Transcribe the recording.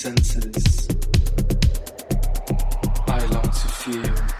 senses. I long to feel.